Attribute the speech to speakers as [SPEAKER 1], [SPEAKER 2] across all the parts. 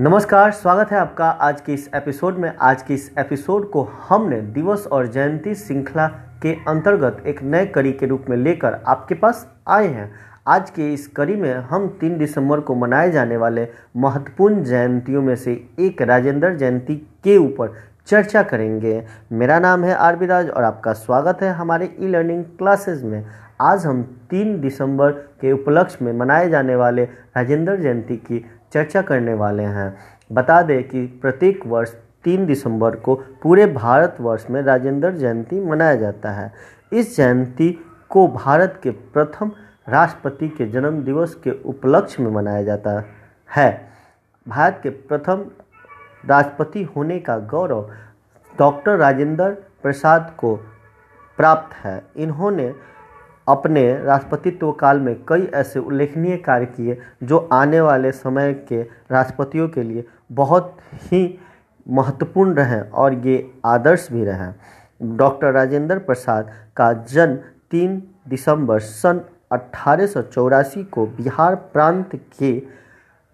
[SPEAKER 1] नमस्कार, स्वागत है आपका आज के इस एपिसोड में। आज के इस एपिसोड को हमने दिवस और जयंती श्रृंखला के अंतर्गत एक नए कड़ी के रूप में लेकर आपके पास आए हैं। आज के इस कड़ी में हम तीन दिसंबर को मनाए जाने वाले महत्वपूर्ण जयंतियों में से एक राजेंद्र जयंती के ऊपर चर्चा करेंगे। मेरा नाम है आर राज और आपका स्वागत है हमारे ई लर्निंग क्लासेस में। आज हम तीन दिसंबर के उपलक्ष्य में मनाए जाने वाले राजेंद्र जयंती की चर्चा करने वाले हैं। बता दें कि प्रत्येक वर्ष तीन दिसंबर को पूरे भारतवर्ष में राजेंद्र जयंती मनाया जाता है। इस जयंती को भारत के प्रथम राष्ट्रपति के जन्म दिवस के उपलक्ष्य में मनाया जाता है। भारत के प्रथम राष्ट्रपति होने का गौरव डॉक्टर राजेंद्र प्रसाद को प्राप्त है। इन्होंने अपने राष्ट्रपतित्व काल में कई ऐसे उल्लेखनीय कार्य किए जो आने वाले समय के राष्ट्रपतियों के लिए बहुत ही महत्वपूर्ण रहे और ये आदर्श भी रहे। डॉक्टर राजेंद्र प्रसाद का जन्म तीन दिसंबर सन अट्ठारह को बिहार प्रांत के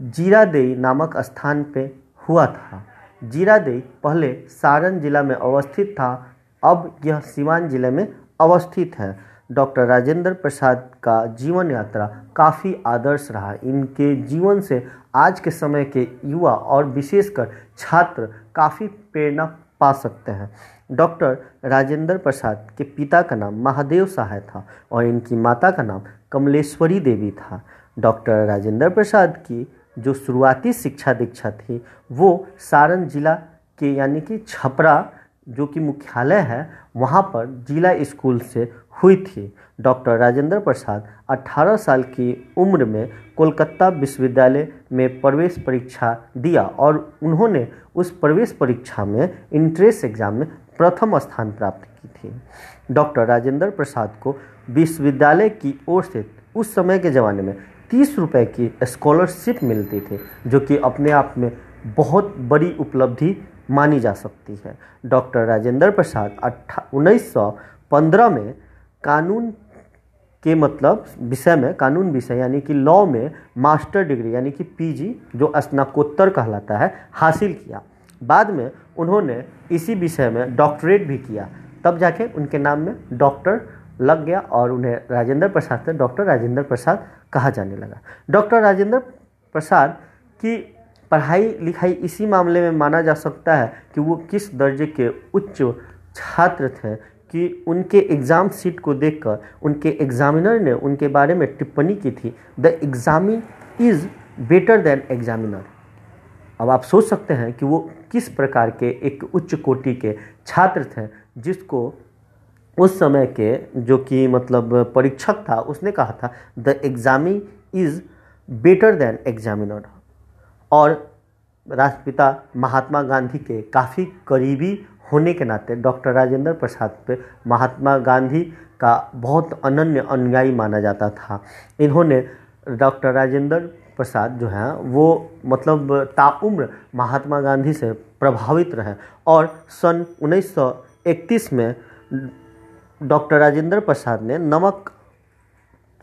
[SPEAKER 1] जीरादेई नामक स्थान पे हुआ था। जीरादेई पहले सारण जिला में अवस्थित था, अब यह सिवान ज़िले में अवस्थित है। डॉक्टर राजेंद्र प्रसाद का जीवन यात्रा काफ़ी आदर्श रहा। इनके जीवन से आज के समय के युवा और विशेषकर छात्र काफ़ी प्रेरणा पा सकते हैं। डॉक्टर राजेंद्र प्रसाद के पिता का नाम महादेव सहाय था और इनकी माता का नाम कमलेश्वरी देवी था। डॉक्टर राजेंद्र प्रसाद की जो शुरुआती शिक्षा दीक्षा थी, वो सारण जिला के यानी कि छपरा, जो कि मुख्यालय है, वहाँ पर जिला स्कूल से हुई थी। डॉक्टर राजेंद्र प्रसाद 18 साल की उम्र में कोलकाता विश्वविद्यालय में प्रवेश परीक्षा दिया और उन्होंने उस प्रवेश परीक्षा में इंट्रेंस एग्ज़ाम में प्रथम स्थान प्राप्त की थी। डॉक्टर राजेंद्र प्रसाद को विश्वविद्यालय की ओर से उस समय के ज़माने में तीस रुपए की स्कॉलरशिप मिलती थी, जो कि अपने आप में बहुत बड़ी उपलब्धि मानी जा सकती है। डॉक्टर राजेंद्र प्रसाद अट्ठा उन्नीस सौ पंद्रह में कानून के मतलब विषय में, कानून विषय, यानी कि लॉ में मास्टर डिग्री यानी कि पीजी जो स्नाकोत्तर कहलाता है, हासिल किया। बाद में उन्होंने इसी विषय में डॉक्टरेट भी किया। तब जाके उनके नाम में डॉक्टर लग गया और उन्हें राजेंद्र प्रसाद से डॉक्टर राजेंद्र प्रसाद कहा जाने लगा। डॉक्टर राजेंद्र प्रसाद की पढ़ाई लिखाई इसी मामले में माना जा सकता है कि वो किस दर्जे के उच्च छात्र थे कि उनके एग्ज़ाम सीट को देखकर, उनके एग्जामिनर ने उनके बारे में टिप्पणी की थी, the examinee is better than examiner. अब आप सोच सकते हैं कि वो किस प्रकार के एक उच्च कोटि के छात्र थे, जिसको उस समय के जो कि मतलब परीक्षक था, उसने कहा था, the examinee is better than examiner. और राष्ट्रपिता महात्मा गांधी के काफ़ी करीबी होने के नाते डॉक्टर राजेंद्र प्रसाद पे महात्मा गांधी का बहुत अनन्य अनुयायी माना जाता था। इन्होंने डॉक्टर राजेंद्र प्रसाद जो हैं, वो मतलब ताउम्र महात्मा गांधी से प्रभावित रहे और सन 1931 में डॉक्टर राजेंद्र प्रसाद ने नमक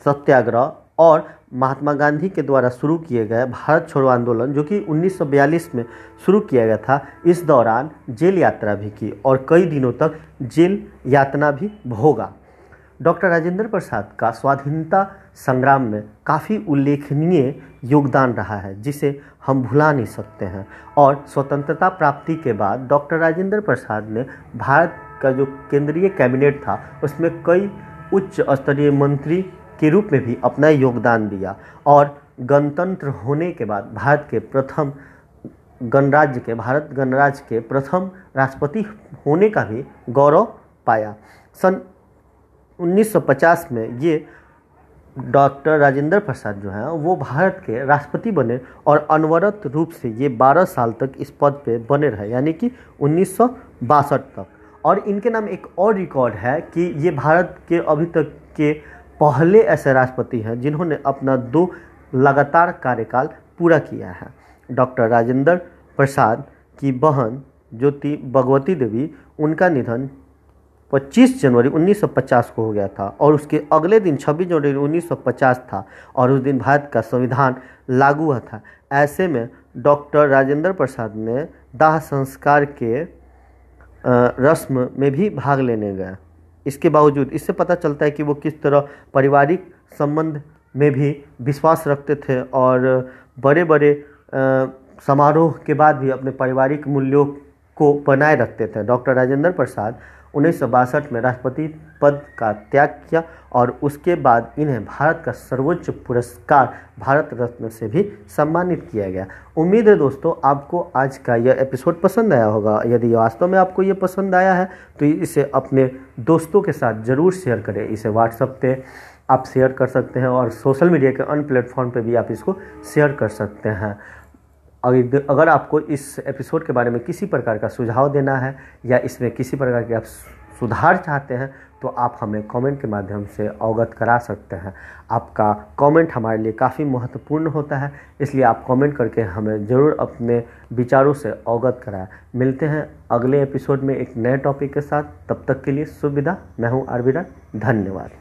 [SPEAKER 1] सत्याग्रह और महात्मा गांधी के द्वारा शुरू किए गए भारत छोड़ो आंदोलन, जो कि 1942 में शुरू किया गया था, इस दौरान जेल यात्रा भी की और कई दिनों तक जेल यातना भी भोगा। डॉक्टर राजेंद्र प्रसाद का स्वाधीनता संग्राम में काफ़ी उल्लेखनीय योगदान रहा है, जिसे हम भुला नहीं सकते हैं। और स्वतंत्रता प्राप्ति के बाद डॉक्टर राजेंद्र प्रसाद ने भारत का जो केंद्रीय कैबिनेट था, उसमें कई उच्च स्तरीय मंत्री के रूप में भी अपना योगदान दिया और गणतंत्र होने के बाद भारत के प्रथम गणराज्य के, भारत गणराज्य के प्रथम राष्ट्रपति होने का भी गौरव पाया। सन 1950 में ये डॉक्टर राजेंद्र प्रसाद जो हैं, वो भारत के राष्ट्रपति बने और अनवरत रूप से ये 12 साल तक इस पद पे बने रहे, यानी कि उन्नीस सौ बासठ तक। और इनके नाम एक और रिकॉर्ड है कि ये भारत के अभी तक के पहले ऐसे राष्ट्रपति हैं जिन्होंने अपना दो लगातार कार्यकाल पूरा किया है। डॉक्टर राजेंद्र प्रसाद की बहन ज्योति भगवती देवी, उनका निधन 25 जनवरी 1950 को हो गया था और उसके अगले दिन 26 जनवरी 1950 था और उस दिन भारत का संविधान लागू हुआ था। ऐसे में डॉक्टर राजेंद्र प्रसाद ने दाह संस्कार के रस्म में भी भाग लेने गए। इसके बावजूद इससे पता चलता है कि वो किस तरह पारिवारिक संबंध में भी विश्वास रखते थे और बड़े बड़े समारोह के बाद भी अपने पारिवारिक मूल्यों को बनाए रखते थे। डॉक्टर राजेंद्र प्रसाद उन्नीस सौ बासठ में राष्ट्रपति पद का त्याग किया और उसके बाद इन्हें भारत का सर्वोच्च पुरस्कार भारत रत्न से भी सम्मानित किया गया। उम्मीद है दोस्तों, आपको आज का यह एपिसोड पसंद आया होगा। यदि वास्तव में आपको ये पसंद आया है तो इसे अपने दोस्तों के साथ ज़रूर शेयर करें। इसे व्हाट्सएप पे आप शेयर कर सकते हैं और सोशल मीडिया के अन्य प्लेटफॉर्म पे भी आप इसको शेयर कर सकते हैं। अगर आपको इस एपिसोड के बारे में किसी प्रकार का सुझाव देना है या इसमें किसी प्रकार के आप सुधार चाहते हैं तो आप हमें कमेंट के माध्यम से अवगत करा सकते हैं। आपका कमेंट हमारे लिए काफ़ी महत्वपूर्ण होता है, इसलिए आप कमेंट करके हमें ज़रूर अपने विचारों से अवगत कराएँ। मिलते हैं अगले एपिसोड में एक नए टॉपिक के साथ। तब तक के लिए सुविधा मैं हूँ आरविरा धन्यवाद।